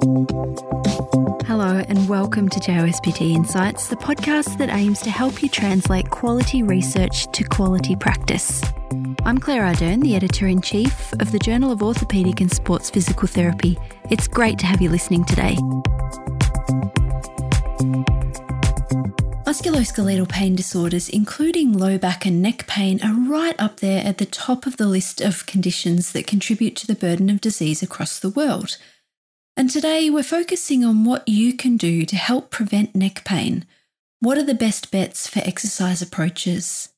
Hello, and welcome to JOSPT Insights, the podcast that aims to help you translate quality research to quality practice. I'm Claire Ardern, the editor in chief of the Journal of Orthopaedic and Sports Physical Therapy. It's great to have you listening today. Musculoskeletal pain disorders, including low back and neck pain, are right up there at the top of the list of conditions that contribute to the burden of disease across the world. And today we're focusing on what you can do to help prevent neck pain. What are the best bets for exercise approaches?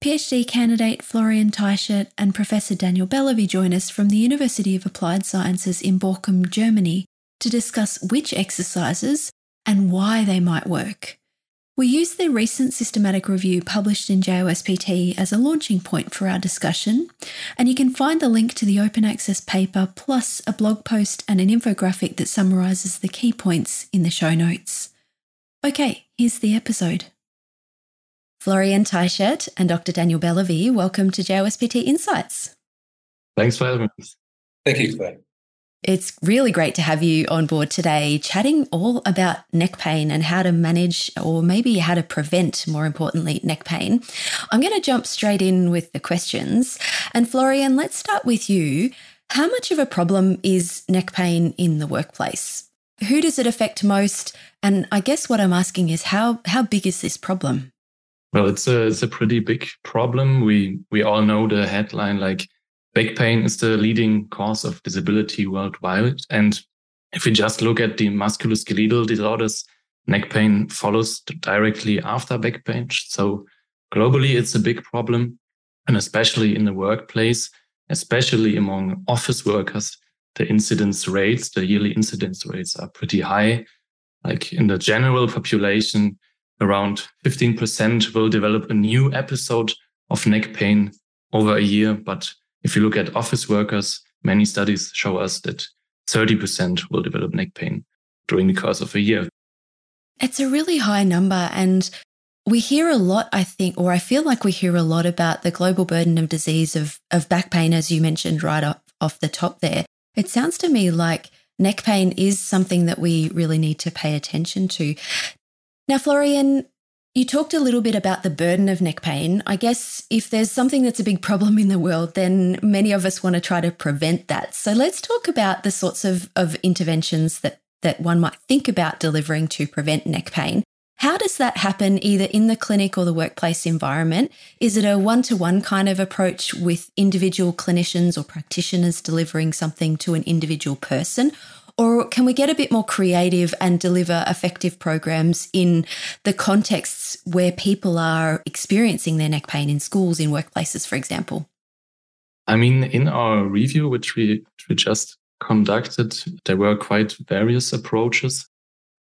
PhD candidate Florian Teichert and Professor Daniel Belavy join us from the University of Applied Sciences in Bochum, Germany, to discuss which exercises and why they might work. We used their recent systematic review published in JOSPT as a launching point for our discussion, and you can find the link to the open access paper plus a blog post and an infographic that summarises the key points in the show notes. Okay, here's the episode. Florian Teichert and Dr. Daniel Belavy, welcome to JOSPT Insights. Thanks for having us. Thank you, Claire. It's really great to have you on board today, chatting all about neck pain and how to manage, or maybe how to prevent, more importantly, neck pain. I'm going to jump straight in with the questions. And Florian, let's start with you. How much of a problem is neck pain in the workplace? Who does it affect most? And I guess what I'm asking is how how big is this problem? Well, it's a it's a pretty big problem. We we all know the headline like Back pain is the leading cause of disability worldwide. And if we just look at the musculoskeletal disorders, neck pain follows directly after back pain. So globally, it's a big problem. And especially in the workplace, especially among office workers, the incidence rates, the yearly incidence rates are pretty high. Like in the general population, around 15% will develop a new episode of neck pain over a year, but if you look at office workers, many studies show us that 30% will develop neck pain during the course of a year. It's a really high number. And we hear a lot, I think, or I feel like we hear a lot about the global burden of disease of, of back pain, as you mentioned right off, off the top there. It sounds to me like neck pain is something that we really need to pay attention to. Now, Florian, you talked a little bit about the burden of neck pain. I guess if there's something that's a big problem in the world, then many of us want to try to prevent that. So let's talk about the sorts of, of interventions that, that one might think about delivering to prevent neck pain. How does that happen either in the clinic or the workplace environment? Is it a one to one kind of approach with individual clinicians or practitioners delivering something to an individual person? Or can we get a bit more creative and deliver effective programs in the contexts where people are experiencing their neck pain in schools, in workplaces, for example? I mean, in our review, which we, we just conducted, there were quite various approaches.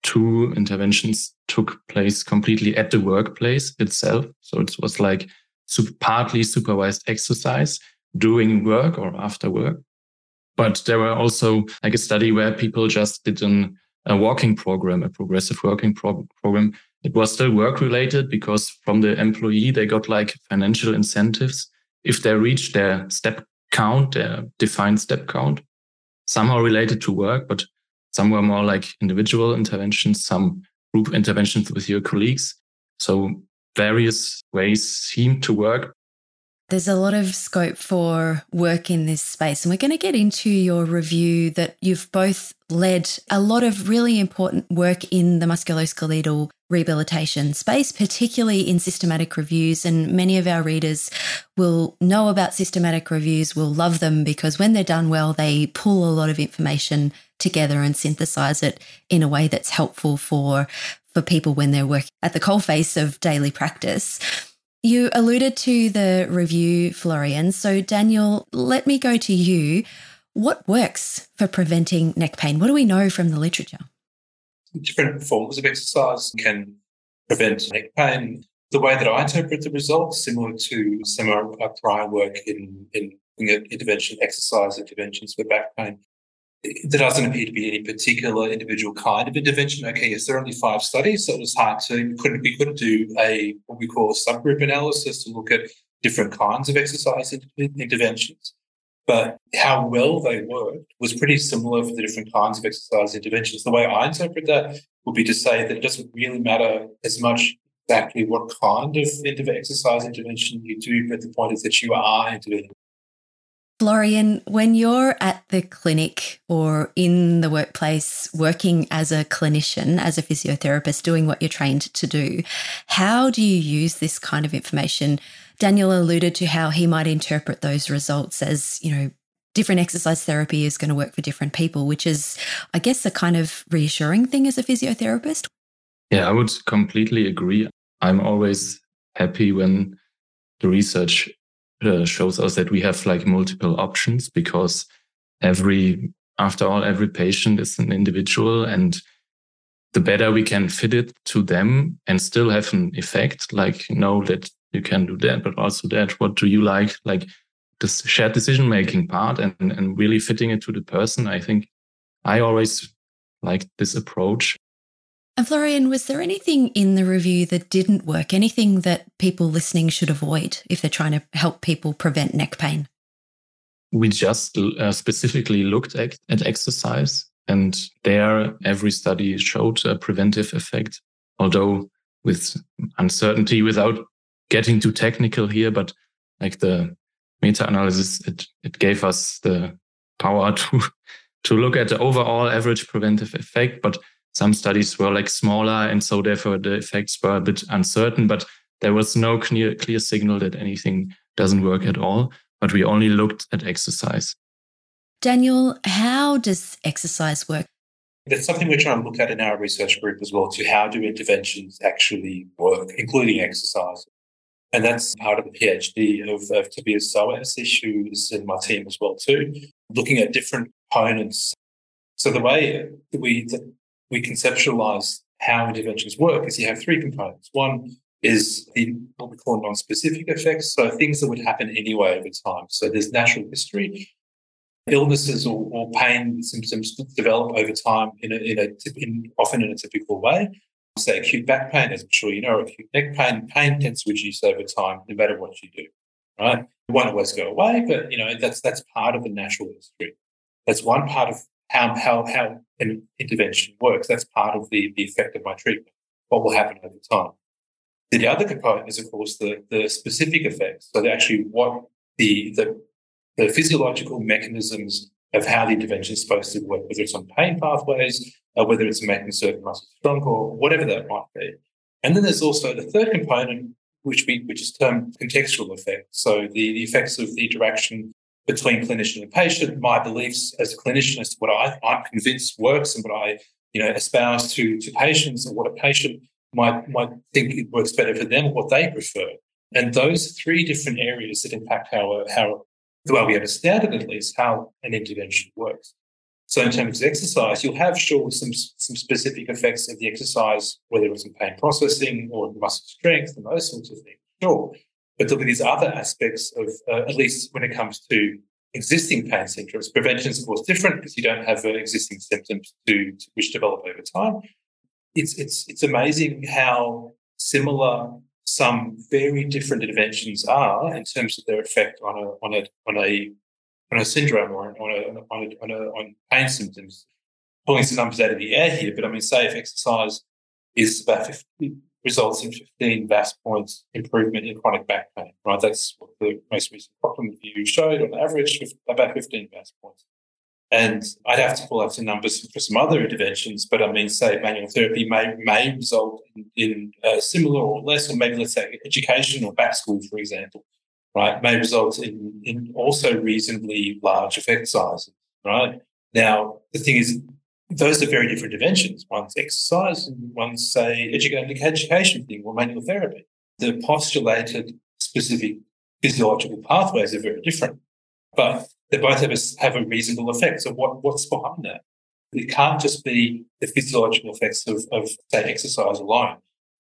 Two interventions took place completely at the workplace itself. So it was like partly supervised exercise during work or after work. But there were also like a study where people just did an, a walking program, a progressive working pro- program. It was still work related because from the employee, they got like financial incentives if they reach their step count, their defined step count, somehow related to work, but some were more like individual interventions, some group interventions with your colleagues. So various ways seem to work, there's a lot of scope for work in this space. And we're going to get into your review that you've both led a lot of really important work in the musculoskeletal rehabilitation space, particularly in systematic reviews. And many of our readers will know about systematic reviews, will love them because when they're done well, they pull a lot of information together and synthesize it in a way that's helpful for for people when they're working at the coalface of daily practice. You alluded to the review, Florian. So, Daniel, let me go to you. What works for preventing neck pain? What do we know from the literature? Different forms of exercise can prevent neck pain. The way that I interpret the results, similar to some of our prior work in, in intervention, exercise interventions for back pain, there doesn't appear to be any particular individual kind of intervention. Okay, yes, there are only five studies, so it was hard to couldn't we couldn't do a what we call a subgroup analysis to look at different kinds of exercise interventions. but how well they worked was pretty similar for the different kinds of exercise interventions. The way I interpret that would be to say that it doesn't really matter as much exactly what kind of exercise intervention you do, but the point is that you are intervening. Florian, when you're at the clinic or in the workplace working as a clinician, as a physiotherapist, doing what you're trained to do, how do you use this kind of information? Daniel alluded to how he might interpret those results as, you know, different exercise therapy is going to work for different people, which is, I guess, a kind of reassuring thing as a physiotherapist. Yeah, I would completely agree. I'm always happy when the research uh, shows us that we have like multiple options because every, after all, every patient is an individual and the better we can fit it to them and still have an effect, like know that you can do that, but also that, what do you like? Like this shared decision making part and, and really fitting it to the person. I think I always like this approach. And Florian, was there anything in the review that didn't work? Anything that people listening should avoid if they're trying to help people prevent neck pain? We just uh, specifically looked at, at exercise, and there every study showed a preventive effect, although with uncertainty without getting too technical here, but like the meta-analysis, it, it gave us the power to, to look at the overall average preventive effect, but some studies were like smaller, and so therefore the effects were a bit uncertain. But there was no clear clear signal that anything doesn't work at all. But we only looked at exercise. Daniel, how does exercise work? That's something we're trying to look at in our research group as well. To how do interventions actually work, including exercise? And that's part of the PhD of, of Tobias Soas issue is in my team as well too, looking at different components. So the way that we we conceptualize how interventions work is you have three components. One is the what we call non-specific effects, so things that would happen anyway over time. So there's natural history, illnesses or, or pain symptoms develop over time in a, in a in, often in a typical way. Say acute back pain, as I'm sure you know, acute neck pain, pain tends to reduce over time, no matter what you do. Right, it won't always go away, but you know that's that's part of the natural history. That's one part of how, how, how an intervention works. That's part of the, the effect of my treatment, what will happen over time. The other component is, of course, the, the specific effects. So actually what the, the, the physiological mechanisms of how the intervention is supposed to work, whether it's on pain pathways, or whether it's making certain muscles stronger, or whatever that might be. And then there's also the third component, which we which is termed contextual effects. So the, the effects of the interaction between clinician and patient, my beliefs as a clinician as to what I, I'm convinced works and what I, you know, espouse to, to patients and what a patient might, might think it works better for them, what they prefer. And those three different areas that impact how, how the way we understand it, at least, how an intervention works. So in terms of exercise, you'll have sure some, some specific effects of the exercise, whether it's in pain processing or muscle strength and those sorts of things. Sure. But look at these other aspects of, uh, at least when it comes to existing pain syndromes. Prevention is, of course, different because you don't have uh, existing symptoms to, to, which develop over time. It's, it's, it's amazing how similar some very different interventions are in terms of their effect on a, on a, on a, on a syndrome or on a, on a, on, a, on pain symptoms. Pulling some numbers out of the air here, but I mean, say if exercise is about 50, results in 15 VAS points improvement in chronic back pain, right? That's what the most recent Cochrane review showed on average, about 15 VAS points. And I'd have to pull out some numbers for some other interventions, but I mean, say manual therapy may, may result in, in uh, similar or less, or maybe let's say education or back school, for example, right, may result in, in also reasonably large effect sizes, right? Now, the thing is, those are very different interventions. One's exercise and one's, say, education thing or manual therapy. The postulated specific physiological pathways are very different, but they both have a, have a reasonable effect. So what, what's behind that? It can't just be the physiological effects of, of say, exercise alone.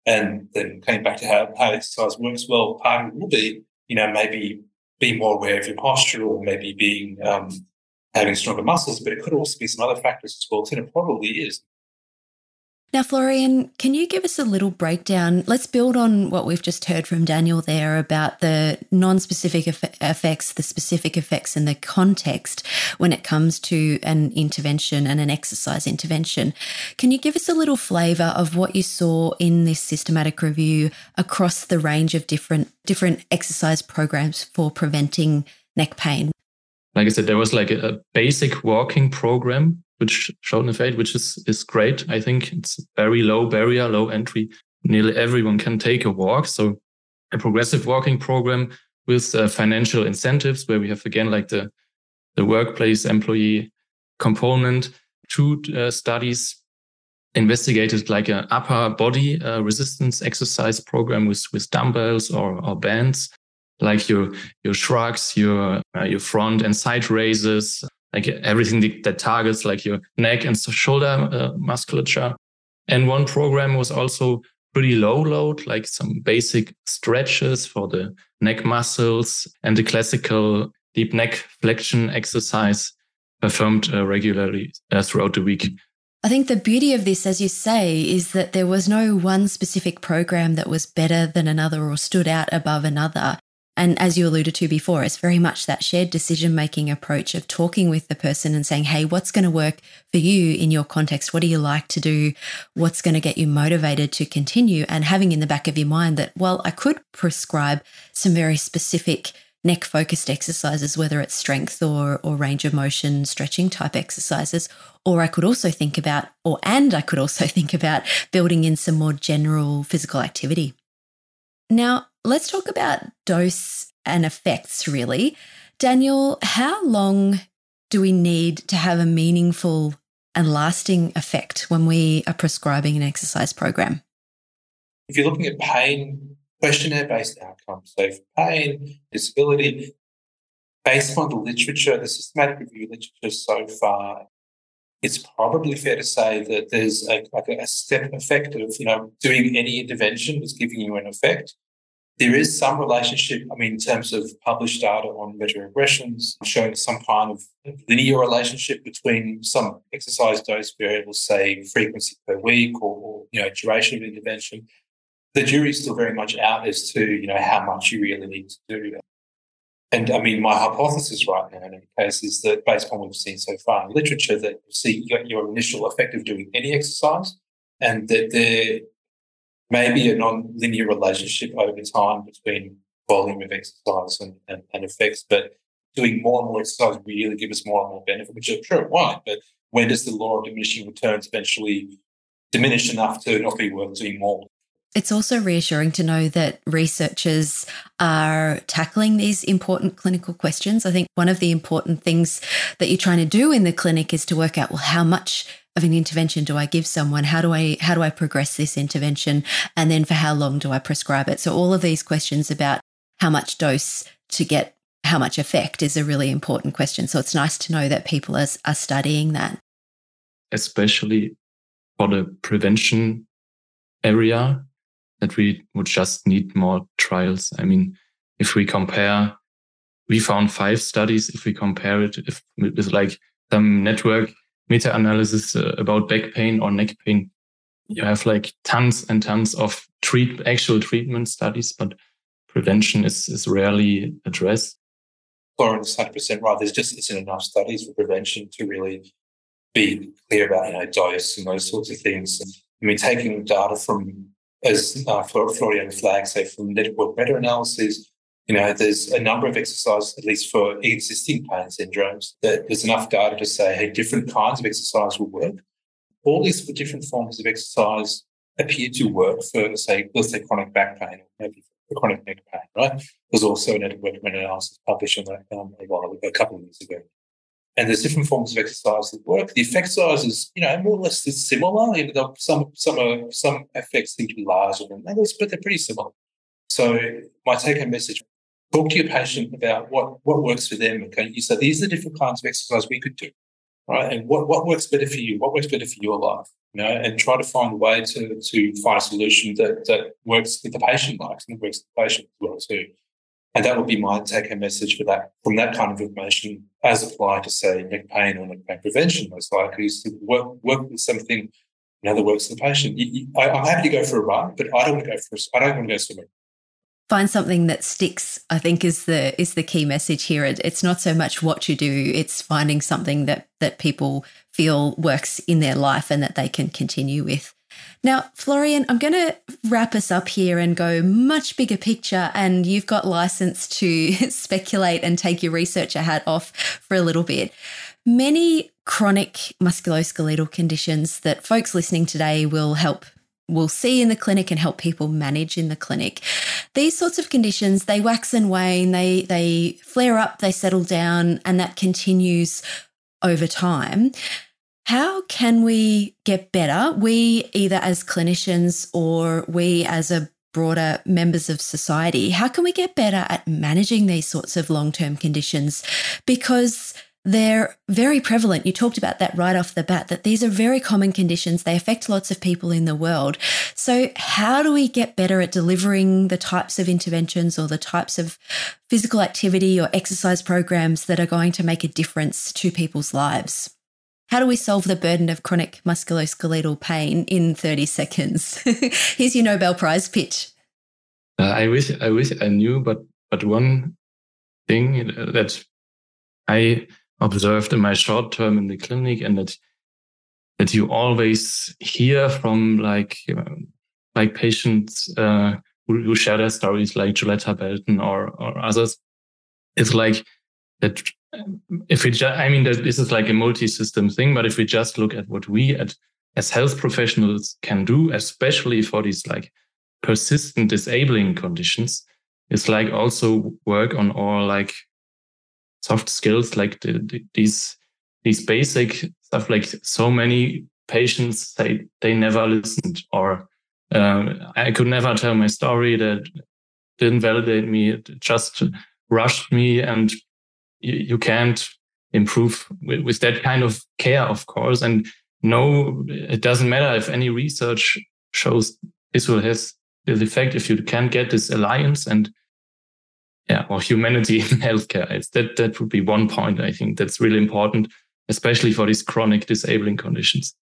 And then coming back to how, how exercise works, well, part of it will be, you know, maybe being more aware of your posture or maybe being um, having stronger muscles, but it could also be some other factors as well. And it probably is. Now, Florian, can you give us a little breakdown? Let's build on what we've just heard from Daniel there about the non specific effects, the specific effects, and the context when it comes to an intervention and an exercise intervention. Can you give us a little flavour of what you saw in this systematic review across the range of different, different exercise programs for preventing neck pain? Like I said, there was like a basic walking program which showed an effect, which is, is great. I think it's very low barrier, low entry. Nearly everyone can take a walk. So a progressive walking program with uh, financial incentives where we have again like the, the workplace employee component. Two uh, studies investigated like an upper body uh, resistance exercise program with, with dumbbells or, or bands, like your, your shrugs, your, uh, your front and side raises, like everything that targets like your neck and shoulder uh, musculature. And one program was also pretty low load, like some basic stretches for the neck muscles and the classical deep neck flexion exercise performed uh, regularly uh, throughout the week. I think the beauty of this, as you say, is that there was no one specific program that was better than another or stood out above another. And as you alluded to before, it's very much that shared decision making approach of talking with the person and saying, hey, what's going to work for you in your context? What do you like to do? What's going to get you motivated to continue? And having in the back of your mind that, well, I could prescribe some very specific neck focused exercises, whether it's strength or, or range of motion, stretching type exercises. Or I could also think about, or and I could also think about building in some more general physical activity. Now, let's talk about dose and effects, really. Daniel, how long do we need to have a meaningful and lasting effect when we are prescribing an exercise program? If you're looking at pain, questionnaire based outcomes, so pain, disability, based on the literature, the systematic review literature so far, it's probably fair to say that there's a, like a step effect of, you know, doing any intervention is giving you an effect. There is some relationship, I mean, in terms of published data on meta-regressions, showing some kind of linear relationship between some exercise dose variables, say frequency per week or, or you know, duration of intervention. The jury's still very much out as to, you know, how much you really need to do. And I mean, my hypothesis right now in any case is that based on what we've seen so far in literature, that you see your initial effect of doing any exercise and that there maybe a non-linear relationship over time between volume of exercise and, and, and, effects, but doing more and more exercise really give us more and more benefit, which I'm sure it won't. But when does the law of diminishing returns eventually diminish enough to not be worth doing more? It's also reassuring to know that researchers are tackling these important clinical questions. I think one of the important things that you're trying to do in the clinic is to work out, well, how much of an intervention do I give someone? How do I how do I progress this intervention? And then for how long do I prescribe it? So all of these questions about how much dose to get how much effect is a really important question. So it's nice to know that people are, are studying that. Especially for the prevention area, that we would just need more trials. I mean, if we compare, we found five studies. If we compare it if, with like some network meta-analysis uh, about back pain or neck pain, you have like tons and tons of treat actual treatment studies, but prevention is, is rarely addressed. Lauren's 100% right. There's just isn't enough studies for prevention to really be clear about, you know, dose and those sorts of things. I mean, taking data from, as uh, Florian flagged, say from network meta-analysis, you know, there's a number of exercises, at least for existing pain syndromes, that there's enough data to say, hey, different kinds of exercise will work. All these different forms of exercise appear to work for, say, let's say chronic back pain or maybe chronic neck pain, right? There's also a network meta-analysis published on that um, a while ago, a couple of years ago. And there's different forms of exercise that work. The effect size is, you know, more or less similar, even though some some are, some effects seem to be larger than others, but they're pretty similar. So my take-home message talk to your patient about what, what works for them. Okay. You say, these are the different kinds of exercise we could do. Right. And what, what works better for you? What works better for your life? You know, and try to find a way to, to find a solution that, that works with the patient likes and works the patient as well too. And that would be my take home message for that from that kind of information as applied to say neck pain or neck pain prevention most likely is to work work with something in other for the patient. I, am happy to go for a run, but I don't want to go for. A, I don't want to go swimming. Find something that sticks. I think is the is the key message here. It, it's not so much what you do; it's finding something that that people feel works in their life and that they can continue with. Now, Florian, I'm going to wrap us up here and go much bigger picture. And you've got license to speculate and take your researcher hat off for a little bit. Many chronic musculoskeletal conditions that folks listening today will help will see in the clinic and help people manage in the clinic. These sorts of conditions, they wax and wane, they they flare up, they settle down, and that continues over time. How can we get better? We, either as clinicians or we as a broader members of society, how can we get better at managing these sorts of long term conditions? Because they're very prevalent. You talked about that right off the bat, that these are very common conditions. They affect lots of people in the world. So, how do we get better at delivering the types of interventions or the types of physical activity or exercise programs that are going to make a difference to people's lives? How do we solve the burden of chronic musculoskeletal pain in 30 seconds? Here's your Nobel Prize pitch. Uh, I wish I wish I knew, but but one thing that I observed in my short term in the clinic and that that you always hear from like like patients uh, who, who, share their stories like Joletta Belton or or others. It's like that if we just, I mean this is like a multi-system thing but if we just look at what we at as health professionals can do especially for these like persistent disabling conditions it's like also work on all like soft skills like the, the, these these basic stuff like so many patients they they never listened or uh, i could never tell my story that didn't validate me it just rushed me and you, you can't improve with, with that kind of care of course. And no it doesn't matter if any research shows this will have this effect if you can't get this alliance and yeah, or humanity in healthcare. It's that that would be one point I think that's really important, especially for these chronic disabling conditions.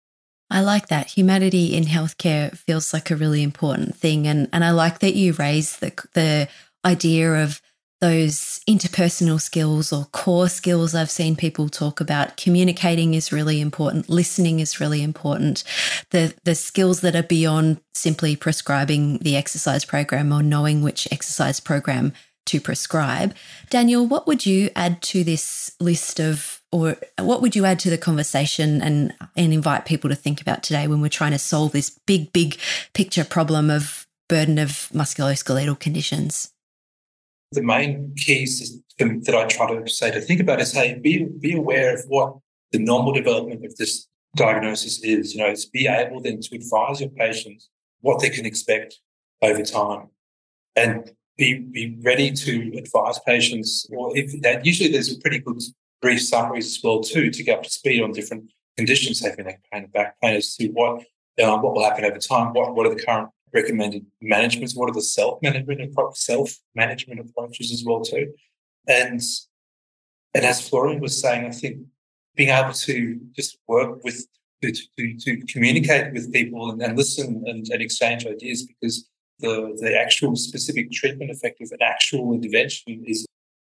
I like that. Humanity in healthcare feels like a really important thing. And and I like that you raise the the idea of those interpersonal skills or core skills I've seen people talk about. Communicating is really important. Listening is really important. The the skills that are beyond simply prescribing the exercise program or knowing which exercise program to prescribe. Daniel, what would you add to this list of, or what would you add to the conversation and, and invite people to think about today when we're trying to solve this big, big picture problem of burden of musculoskeletal conditions? The main keys that I try to say to think about is hey, be, be aware of what the normal development of this diagnosis is. You know, it's be able then to advise your patients what they can expect over time. And be, be ready to advise patients, or if that usually there's a pretty good brief summaries as well too to get up to speed on different conditions, having neck pain and back pain, as to what um, what will happen over time, what what are the current recommended managements, what are the self management self management approaches as well too, and and as Florian was saying, I think being able to just work with to, to, to communicate with people and, and listen and, and exchange ideas because the, the actual specific treatment effect of an actual intervention is,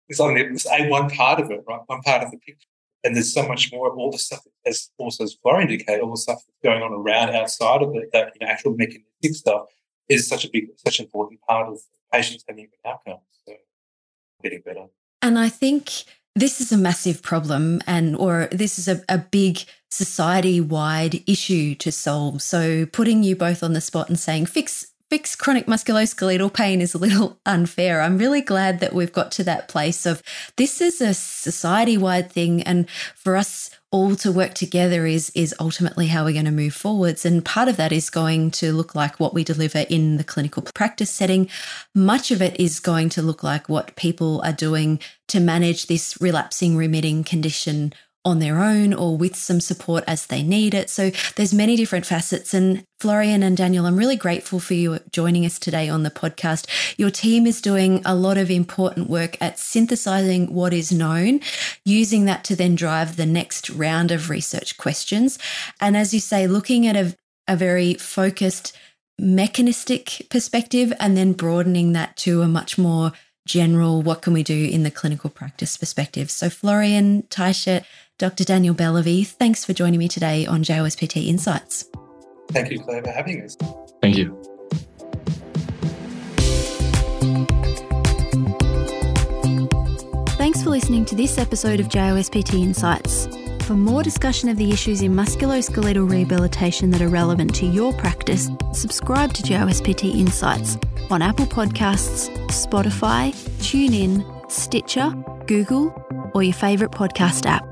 is only a one part of it, right? One part of the picture. And there's so much more of all the stuff, as also as Flora indicated, all the stuff that's going on around outside of it, that you know, actual mechanistic stuff is such a big, such an important part of patients having good outcomes. So getting better. And I think this is a massive problem and or this is a, a big society wide issue to solve. So putting you both on the spot and saying fix fix chronic musculoskeletal pain is a little unfair. I'm really glad that we've got to that place of this is a society wide thing. And for us all to work together is, is ultimately how we're going to move forwards. And part of that is going to look like what we deliver in the clinical practice setting. Much of it is going to look like what people are doing to manage this relapsing remitting condition on their own or with some support as they need it. So there's many different facets. And Florian and Daniel, I'm really grateful for you joining us today on the podcast. Your team is doing a lot of important work at synthesizing what is known, using that to then drive the next round of research questions. And as you say, looking at a a very focused mechanistic perspective and then broadening that to a much more general what can we do in the clinical practice perspective. So Florian Teichert, Dr. Daniel Belavy, thanks for joining me today on JOSPT Insights. Thank you, Claire, for having us. Thank you. Thanks for listening to this episode of JOSPT Insights. For more discussion of the issues in musculoskeletal rehabilitation that are relevant to your practice, subscribe to JOSPT Insights on Apple Podcasts, Spotify, TuneIn, Stitcher, Google, or your favourite podcast app.